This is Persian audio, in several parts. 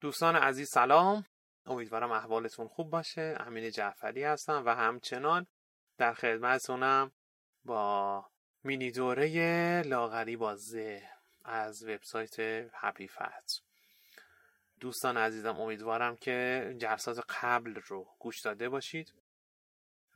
دوستان عزیز سلام. امیدوارم احوالتون خوب باشه. امین جعفری هستم و همچنان در خدمتتونم با مینی دوره لاغری با از وبسایت هپی فت دوستان عزیزم امیدوارم که جلسات قبل رو گوش داده باشید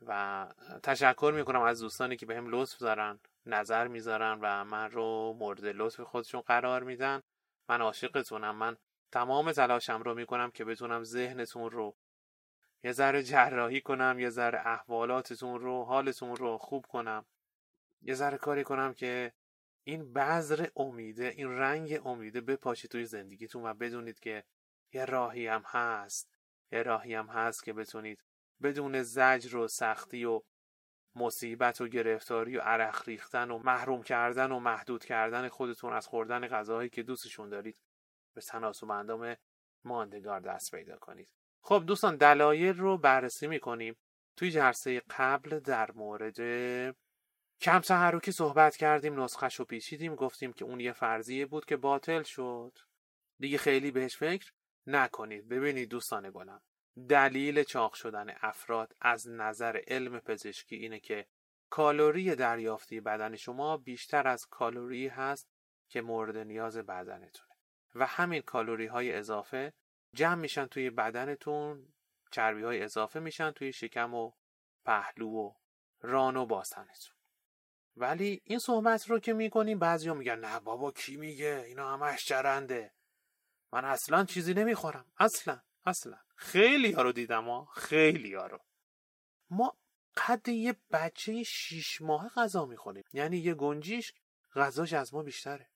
و تشکر می‌کنم از دوستانی که به هم لطف دارن نظر می‌ذارن و من رو مورد لطف خودشون قرار میدن. من عاشقتونم. من تمام تلاشم رو می‌کنم که بتونم ذهنتون رو یه ذره جراحی کنم یه ذره احوالاتتون رو حالتون رو خوب کنم. یه ذره کاری کنم که این بذر امیده این رنگ امیده بپاشه توی زندگیتون و بدونید که یه راهی هم هست. یه راهی هم هست که بتونید بدون زجر و سختی و مصیبت و گرفتاری و عرق ریختن و محروم کردن و محدود کردن خودتون از خوردن غذاهایی که دوستشون دارید به تناسب اندام ماندگار دست پیدا کنید. خب دوستان دلایل رو بررسی می‌کنیم. توی جلسه قبل در مورد کم تحرکی صحبت کردیم نسخش رو پیچیدیم گفتیم که اون یه فرضیه بود که باطل شد. دیگه خیلی بهش فکر نکنید. ببینید دوستان گلم دلیل چاق شدن افراد از نظر علم پزشکی اینه که کالری دریافتی بدن شما بیشتر از کالری هست که مورد نیاز بدنتونه. و همین کالری های اضافه جمع میشن توی بدنتون چربی های اضافه میشن توی شکم و پهلو و ران و باستنتون ولی این صحبت رو که می‌کنیم بعضیا میگن نه بابا کی میگه؟ اینا همش چرنده. من اصلا چیزی نمی‌خورم. اصلا اصلا. خیلی ها رو دیدم ها. خیلی ها رو. ما قد یه بچه شیش ماه غذا می‌خوریم. یعنی یه گنجیش غذاش از ما بیشتره.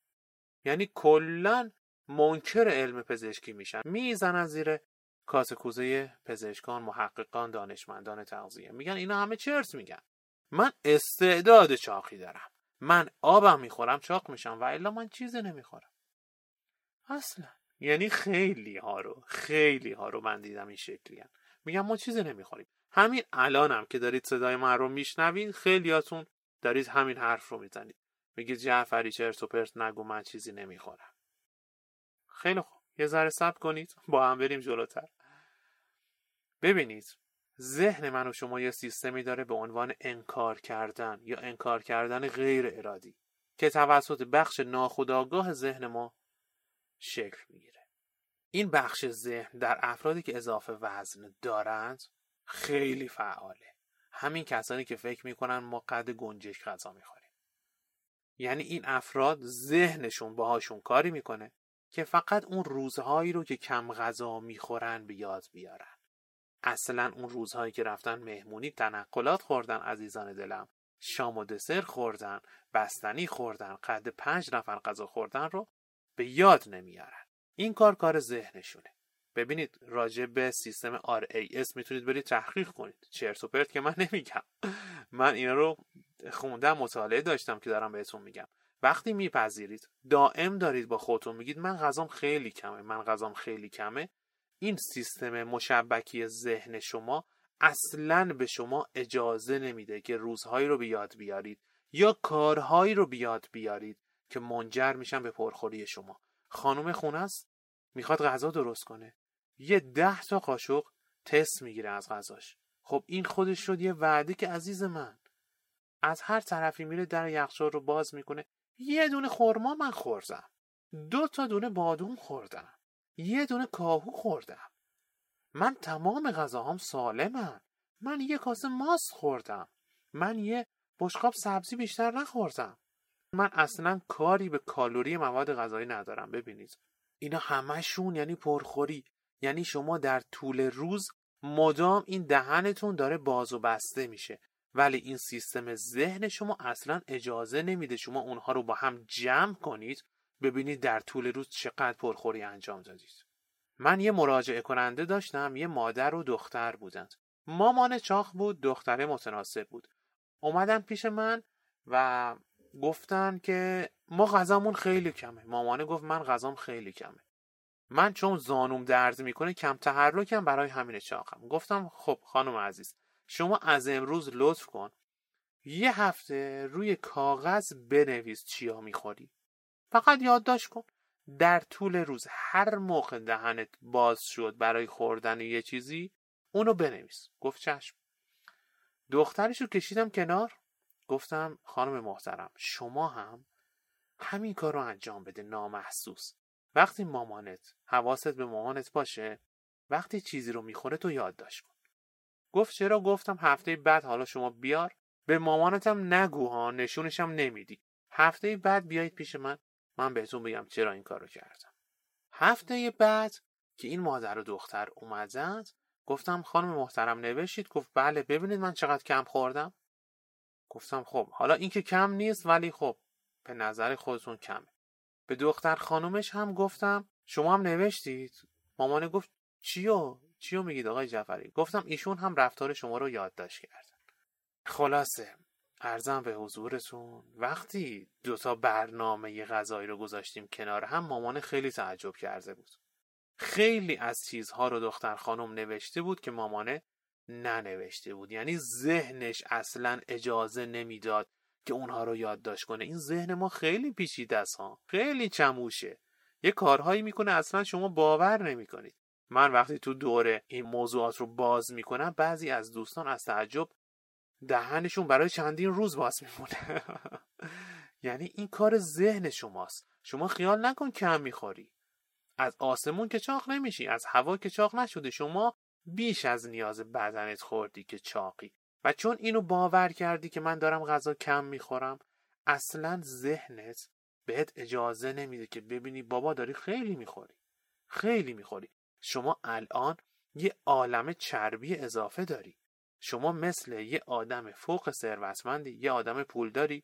یعنی کلا منکر علم پزشکی میشن. می‌زنن زیر کاسه کوزه پزشکان محققان دانشمندان تغذیه. میگن اینا همه چرت میگن. من استعداد چاقی دارم. من آبم می‌خورم چاق میشم. و الا من چیزی نمی‌خورم. اصلا. یعنی خیلی ها رو خیلی ها رو من دیدم این شکلی هم. میگم ما چیزی نمی‌خوریم. همین الانم هم که دارید صدای من رو میشنوید خیلیاتون دارید همین حرف رو می‌زنید. میگید جعفری چرت و پرت نگو من چیزی نمی‌خورم. خیلی خوب. یه ذره صبر کنید. با هم بریم جلوتر. ببینید ذهن من و شما یه سیستمی داره به عنوان انکار کردن یا انکار کردن غیر ارادی که توسط بخش ناخودآگاه ذهن ما شکل می‌گیره. این بخش ذهن در افرادی که اضافه وزن دارند خیلی فعاله. همین کسانی که فکر می‌کنن ما قد گنجش غذا می‌خوریم. یعنی این افراد ذهنشون باهاشون کاری می‌کنه که فقط اون روزهایی رو که کم غذا می‌خورن به یاد بیارن. اصلا اون روزهایی که رفتن مهمونی تنقلات خوردن عزیزان دلم. شام و دسر خوردن بستنی خوردن قد پنج نفر غذا خوردن رو به یاد نمیارن. این کار کار ذهنشونه. ببینید راجع به سیستم RAS می‌تونید برید تحقیق کنید. چرت و پرت که من نمیگم. من اینا رو خوندم مطالعه داشتم که دارم بهتون میگم. وقتی میپذیرید دائم دارید با خودتون میگید من غذام خیلی کمه من غذام خیلی کمه. این سیستم مشبکی ذهن شما اصلا به شما اجازه نمیده که روزهایی رو به یاد بیارید یا کارهایی رو به یاد بیارید که منجر میشن به پرخوری شما. خانم خونه است می‌خواد غذا درست کنه. یه ده تا قاشق تست می‌گیره از غذاش. خب این خودش شد یه وعده که عزیز من. از هر طرفی میره در یخچال رو باز می‌کنه. یه دونه خورما من خوردم. دو تا دونه بادوم خوردم. یه دونه کاهو خوردم. من تمام غذاهام سالمم. من یه کاسه ماست خوردم. من یه بشقاب سبزی بیشتر نخوردم. من اصلا کاری به کالری مواد غذایی ندارم ببینید. اینا همشون یعنی پرخوری. یعنی شما در طول روز مدام این دهنتون داره باز و بسته میشه. ولی این سیستم ذهن شما اصلا اجازه نمیده شما اونها رو با هم جمع کنید ببینید در طول روز چقدر پرخوری انجام دادید. من یه مراجعه کننده داشتم یه مادر و دختر بودند. مامان چاخ بود دختره متناسب بود. اومدن پیش من و گفتن که ما غذامون خیلی کمه. مامانه گفت من غذام خیلی کمه. من چون زانوم درد می‌کنه کم تحرکم برای همین چاقم. گفتم خب خانم عزیز شما از امروز لطف کن. یه هفته روی کاغذ بنویس چیا می‌خوری. فقط یادداشت کن در طول روز هر موقع دهنت باز شد برای خوردن یه چیزی اونو بنویس. گفت چشم. دخترش رو کشیدم کنار. گفتم خانم محترم شما هم همین کار رو انجام بده نامحسوس. وقتی مامانت حواست به مامانت باشه وقتی چیزی رو می‌خوره تو یادداشت کن. گفت چرا؟ گفتم هفته بعد حالا شما بیار. به مامانتم نگو ها نشونشم نمیدی. هفته بعد بیایید پیش من. من بهتون بگم چرا این کارو کردم. هفته بعد که این مادر و دختر اومدند گفتم خانم محترم نوشید. گفت بله ببینید من چقدر کم خوردم. گفتم خب حالا این که کم نیست ولی خب به نظر خودتون کمه. به دختر خانومش هم گفتم شما هم نوشتید؟ مامانه گفت چیو؟ چیو میگید آقای جعفری؟ گفتم ایشون هم رفتار شما رو یادداشت کردن. خلاصه ارزم به حضورتون وقتی دوتا برنامه غذایی رو گذاشتیم کنار هم مامان خیلی تعجب کرده بود. خیلی از چیزها رو دختر خانم نوشته بود که مامانه ننوشته بود. یعنی ذهنش اصلا اجازه نمی‌داد که اونها رو یادداشت کنه. این ذهن ما خیلی پیچیده است ها. خیلی چموشه. یه کارهایی می‌کنه اصلا شما باور نمی‌کنید. من وقتی تو دوره این موضوعات رو باز می‌کنم بعضی از دوستان از تعجب دهنشون برای چندین روز باز میمونه. یعنی این کار ذهن شماست. شما خیال نکن کم می‌خوری. از آسمون که چاق نمیشی از هوا که چاق نشده شما بیش از نیاز بدنت خوردی که چاقی. و چون اینو باور کردی که من دارم غذا کم می‌خورم اصلا ذهنت بهت اجازه نمیده که ببینی بابا داری خیلی می‌خوری. خیلی می‌خوری. شما الان یه عالم چربی اضافه داری. شما مثل یه آدم فوق ثروتمندی یه آدم پولداری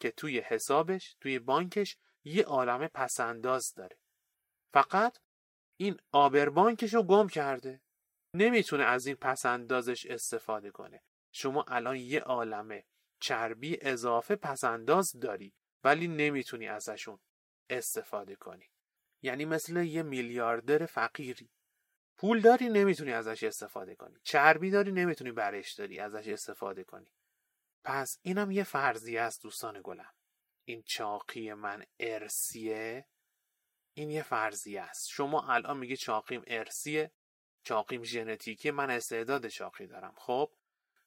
که توی حسابش توی بانکش یه عالم پسنداز داره. فقط این آبر بانکش رو گم کرده. نمی‌تونه از این پسندازش استفاده کنه. شما الان یه عالم چربی اضافه پسنداز داری ولی نمی‌تونی ازشون استفاده کنی. یعنی مثل یه میلیاردر فقیری. پول داری نمی‌تونی ازش استفاده کنی. چربی داری نمی‌تونی برش داری ازش استفاده کنی. پس اینم یه فرضیه است دوستان گلم. این چاقی من ارسیه این یه فرضیه است. شما الان میگه چاقیم ارسیه چاقیم ژنتیکی من استعداد چاقی دارم. خب؟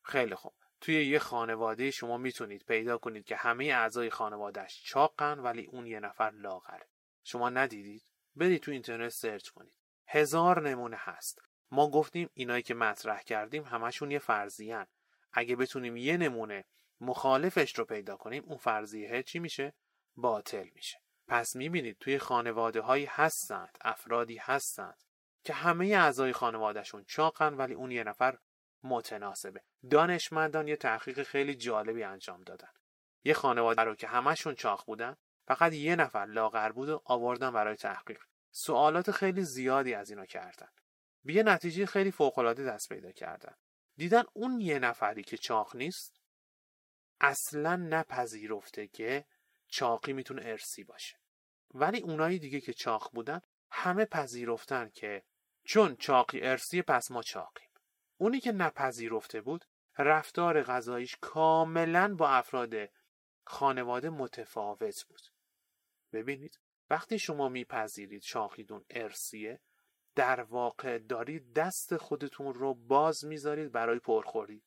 خیلی خوب. توی یه خانواده شما می‌تونید پیدا کنید که همه اعضای خانوادهش چاقن ولی اون یه نفر لاغره. شما ندیدید برید تو اینترنت سرچ کنید. هزار نمونه هست. ما گفتیم اینایی که مطرح کردیم همشون یه فرضیان اگه بتونیم یه نمونه مخالفش رو پیدا کنیم اون فرضیه چی میشه؟ باطل میشه. پس می‌بینید توی خانواده هایی هستند افرادی هستند که همه اعضای خانوادهشون چاقن ولی اون یه نفر متناسبه. دانشمندان یه تحقیق خیلی جالبی انجام دادن. یه خانواده رو که همشون چاق بودن فقط یه نفر لاغر بود و آوردن برای تحقیق. سوالات خیلی زیادی از اینا کردن. به یه نتیجه خیلی فوقالعاده دست پیدا کردن. دیدن اون یه نفری که چاق نیست اصلا نپذیرفته که چاقی می‌تونه ارسی باشه. ولی اونایی دیگه که چاق بودن همه پذیرفتن که چون چاقی ارسی پس ما چاقیم. اونی که نپذیرفته بود رفتار غذاییش کاملا با افراد خانواده متفاوت بود. ببینید وقتی شما میپذیرید چاقیدون ارسیه در واقع دارید دست خودتون رو باز می‌ذارید برای پرخوری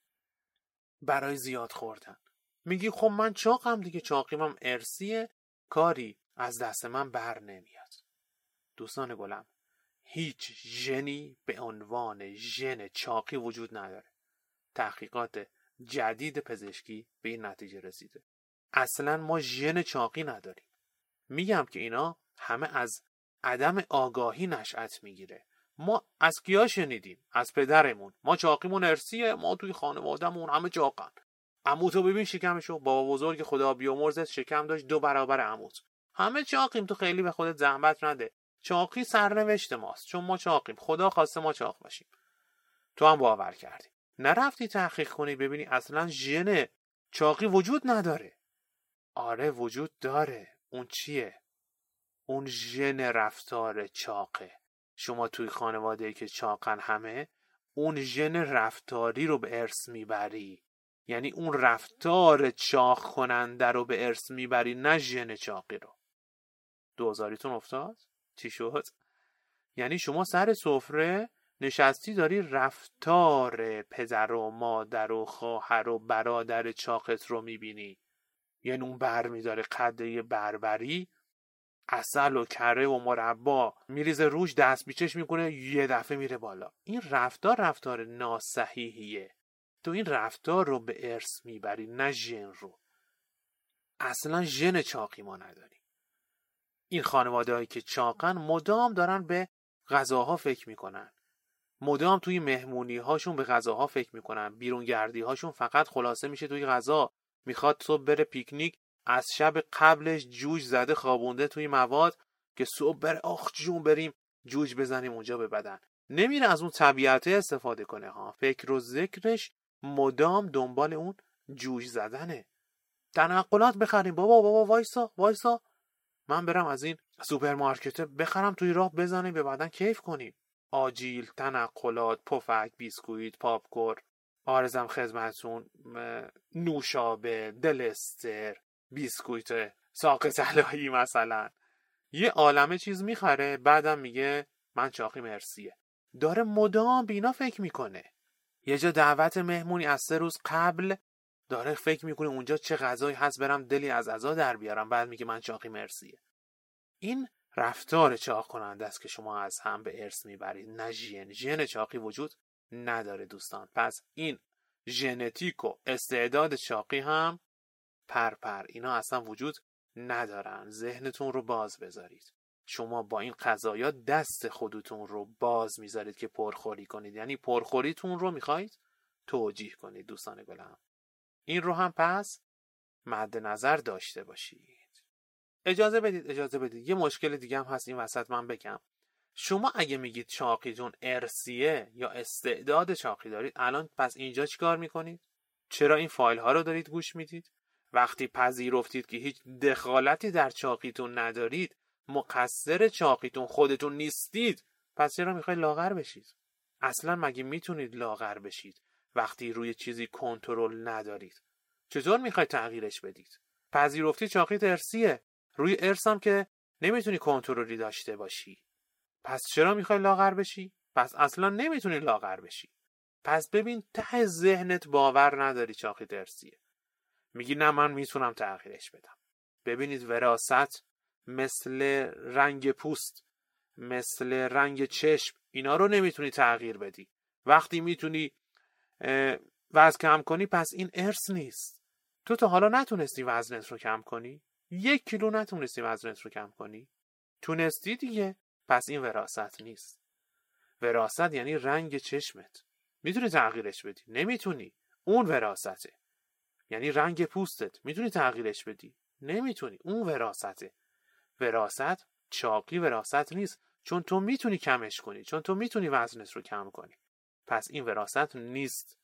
برای زیاد خوردن. میگی خب من چاقم دیگه چاقیمم ارسیه کاری از دست من بر نمیاد. دوستان گلم هیچ ژنی به عنوان ژن چاقی وجود نداره. تحقیقات جدید پزشکی به این نتیجه رسیده. اصلا ما ژن چاقی نداریم. میگم که اینا همه از عدم آگاهی نشأت می‌گیره. ما از کیا شنیدیم؟ از پدرمون. ما چاقیمون ارسیه ما توی خانوادهمون همه چاقن. عموتو ببین شکمشو. بابا بزرگ خدا بیامرزت شکم داشت دو برابر عموت همه چاقیم تو خیلی به خودت زحمت نده. چاقی سرنوشت ماست. چون ما چاقیم. خدا خواسته ما چاق باشیم. تو هم باور کردی. نرفتی تحقیق کنی ببینی اصلا ژن چاقی وجود نداره. آره وجود داره. اون چیه؟ اون ژن رفتار چاقه. شما توی خانواده که چاقن همه اون ژن رفتاری رو به ارث می‌بری. یعنی اون رفتار چاق کننده رو به ارث می‌بری نه ژن چاقی رو. دوزاریتون افتاد؟ چی شد؟ یعنی شما سر سفره نشستی داری رفتار پدر و مادر و خواهر و برادر چاقت رو می‌بینی. یعنی اون بر میداره قده بربری. اصل و کره و مربا میریزه روش دست بیچش می‌کنه یه دفعه میره بالا. این رفتار رفتار ناسحیحیه. تو این رفتار رو به ارث می‌بری نه ژن رو. اصلا ژن چاقی ما نداری این خانواده هایی که چاقن مدام دارن به غذاها فکر می‌کنن. مدام توی مهمونی هاشون به غذاها فکر می‌کنن. بیرونگردی هاشون فقط خلاصه میشه توی غذا. می‌خواد صبح بره پیکنیک از شب قبلش جوج زده خوابونده توی مواد که صبح بره آخ جون بریم جوج بزنیم اونجا به بدن. نمیره از اون طبیعته استفاده کنه ها. فکر و ذکرش مدام دنبال اون جوج زدنه. تنقلات بخریم. بابا بابا وایسا وایسا. من برم از این سوپرمارکت بخرم توی راه بزنیم بعدا کیف کنیم. آجیل تنقلات پفک بیسکویت پاپکورن عرضم خدمتتون نوشابه دلستر بیسکویت ساق طلایی مثلا. یه عالمه چیز می‌خره بعدم میگه من چاقی ارثیه. داره مدام به اینا فکر می‌کنه. یه جا دعوت مهمونی از سه روز قبل داره فکر می‌کنه اونجا چه غذایی هست برم دلی از غذا در بیارم بعد میگه من چاقی مرسیه. این رفتار چاق کننده است که شما از هم به ارث می‌برید. نه ژن. ژن چاقی وجود نداره دوستان. پس این ژنتیک و استعداد چاقی هم پر پر اینا اصلا وجود ندارن. ذهنتون رو باز بذارید. شما با این قضایا دست خودتون رو باز می‌ذارید که پرخوری کنید. یعنی پرخوریتون رو می‌خواید توجیه کنید دوستان گلم. این رو هم پس مد نظر داشته باشید. اجازه بدید اجازه بدید. یه مشکل دیگه هم هست این وسط من بگم. شما اگه میگید چاقیتون ارسیه یا استعداد چاقی دارید الان پس اینجا چیکار می‌کنید؟ چرا این فایل ها رو دارید گوش می‌دید؟ وقتی پذیرفتید که هیچ دخالتی در چاقیتون ندارید مقصر چاقیتون خودتون نیستید پس چرا می‌خواید لاغر بشید؟ اصلا مگه می‌تونید لاغر بشید وقتی روی چیزی کنترل ندارید؟ چطور می‌خواید تغییرش بدید؟ پذیرفتی چاقیت ارسیه. روی ارسم که نمی‌تونی کنترلی داشته باشی. پس چرا می‌خوای لاغر بشی؟ پس اصلا نمی‌تونی لاغر بشی. پس ببین ته ذهنت باور نداری چاقیت ارسیه میگی نه من می‌تونم تغییرش بدم. ببینید وراست مثل رنگ پوست مثل رنگ چشم اینا رو نمی‌تونی تغییر بدی. وقتی می‌تونی وزن کم کنی پس این ارث نیست. تو تا حالا نتونستی وزنت رو کم کنی؟ یک کیلو نتونستی وزنت رو کم کنی؟ تونستی دیگه. پس این وراست نیست. وراست یعنی رنگ چشمت. می‌تونی تغییرش بدی. نمی‌تونی. اون وراسته یعنی رنگ پوستت. می‌تونی تغییرش بدی. نمی‌تونی. اون وراسته وراست چاقی وراست نیست. چون تو می‌تونی کمش کنی. چون تو می‌تونی وزنت رو کم کنی. پس این وراست نیست.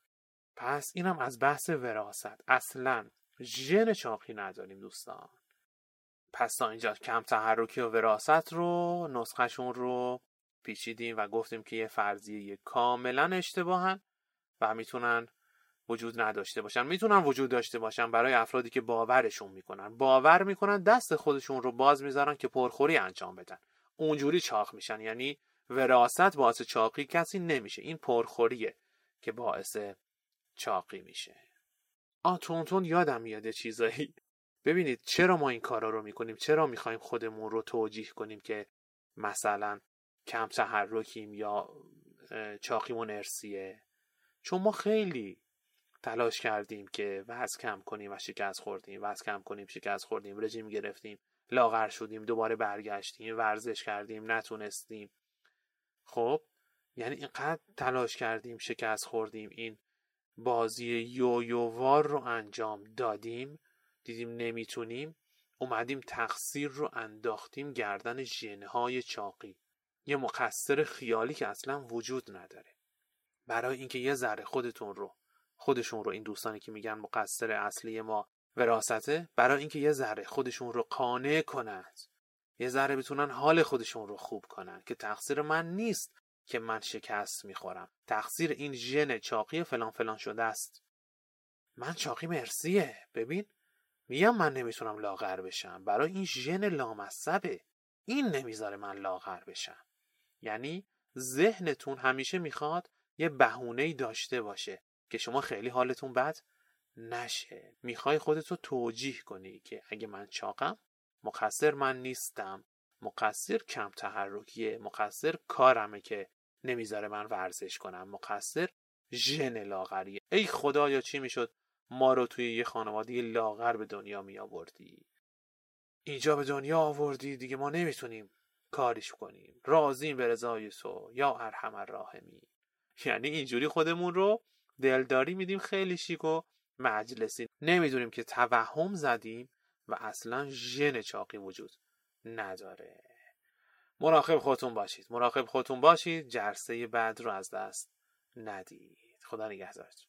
پس اینم از بحث وراست اصلا ژن چاقی نداریم دوستان. پس تا اینجا کم تحرکی و وراست رو نسخهشون رو پیچیدیم و گفتیم که یه فرضیه کاملا اشتباهن و می‌تونن وجود نداشته باشن. می‌تونن وجود داشته باشن برای افرادی که باورشون می‌کنن. باور می‌کنن دست خودشون رو باز می‌ذارن که پرخوری انجام بدن. اونجوری چاق میشن. یعنی وراست باعث چاقی کسی نمیشه. این پرخوریه که باعث چاقی میشه. آ تون یادم میاده چیزایی. ببینید چرا ما این کارا رو می‌کنیم؟ چرا می‌خوایم خودمون رو توجیه کنیم که مثلا کم تحرکیم یا چاقیمون ارسیه چون ما خیلی تلاش کردیم که وزن کم کنیم و شکست خوردیم وزن کم کنیم شکست خوردیم رژیم گرفتیم لاغر شدیم دوباره برگشتیم ورزش کردیم نتونستیم. خب؟ یعنی اینقدر تلاش کردیم شکست خوردیم این بازی یویووار رو انجام دادیم دیدیم نمی‌تونیم اومدیم تقصیر رو انداختیم گردن ژنهای چاقی. یه مقصر خیالی که اصلا وجود نداره. برای اینکه یه ذره خودتون رو خودشون رو این دوستانی که میگن مقصر اصلی ما وراسته برای اینکه یه ذره خودشون رو قانع کنند یه ذره بتونن حال خودشون رو خوب کنن که تقصیر من نیست که من شکست می‌خورم. تقصیر این ژن چاقی فلان فلان شده است. من چاقی مرسیه. ببین میگم من نمی‌تونم لاغر بشم. برای این ژن لامصبه. این نمی‌ذاره من لاغر بشم. یعنی ذهنتون همیشه می‌خواد یه بهونه داشته باشه که شما خیلی حالتون بد نشه. می‌خوای خودتو توجیه کنی که اگه من چاقم مقصر من نیستم. مقصر کم تحرکیه. مقصر کارمه که نمی‌ذاره من ورزش کنم. مقصر ژن لاغریه. ای خدایا چی می‌شد؟ ما رو توی یه خانواده لاغر به دنیا می آوردی اینجا به دنیا آوردی دیگه ما نمی‌تونیم کاریش کنیم. راضیم به رضای تو یا ارحم الراحمی یعنی اینجوری خودمون رو دلداری میدیم خیلی شیک و مجلسی. نمی‌دونیم که توهم زدیم و اصلا ژن چاقی وجود نداره. مراقب خودتون باشید. مراقب خودتون باشید. جرسه بعد رو از دست ندید. خدا نگهدارتون.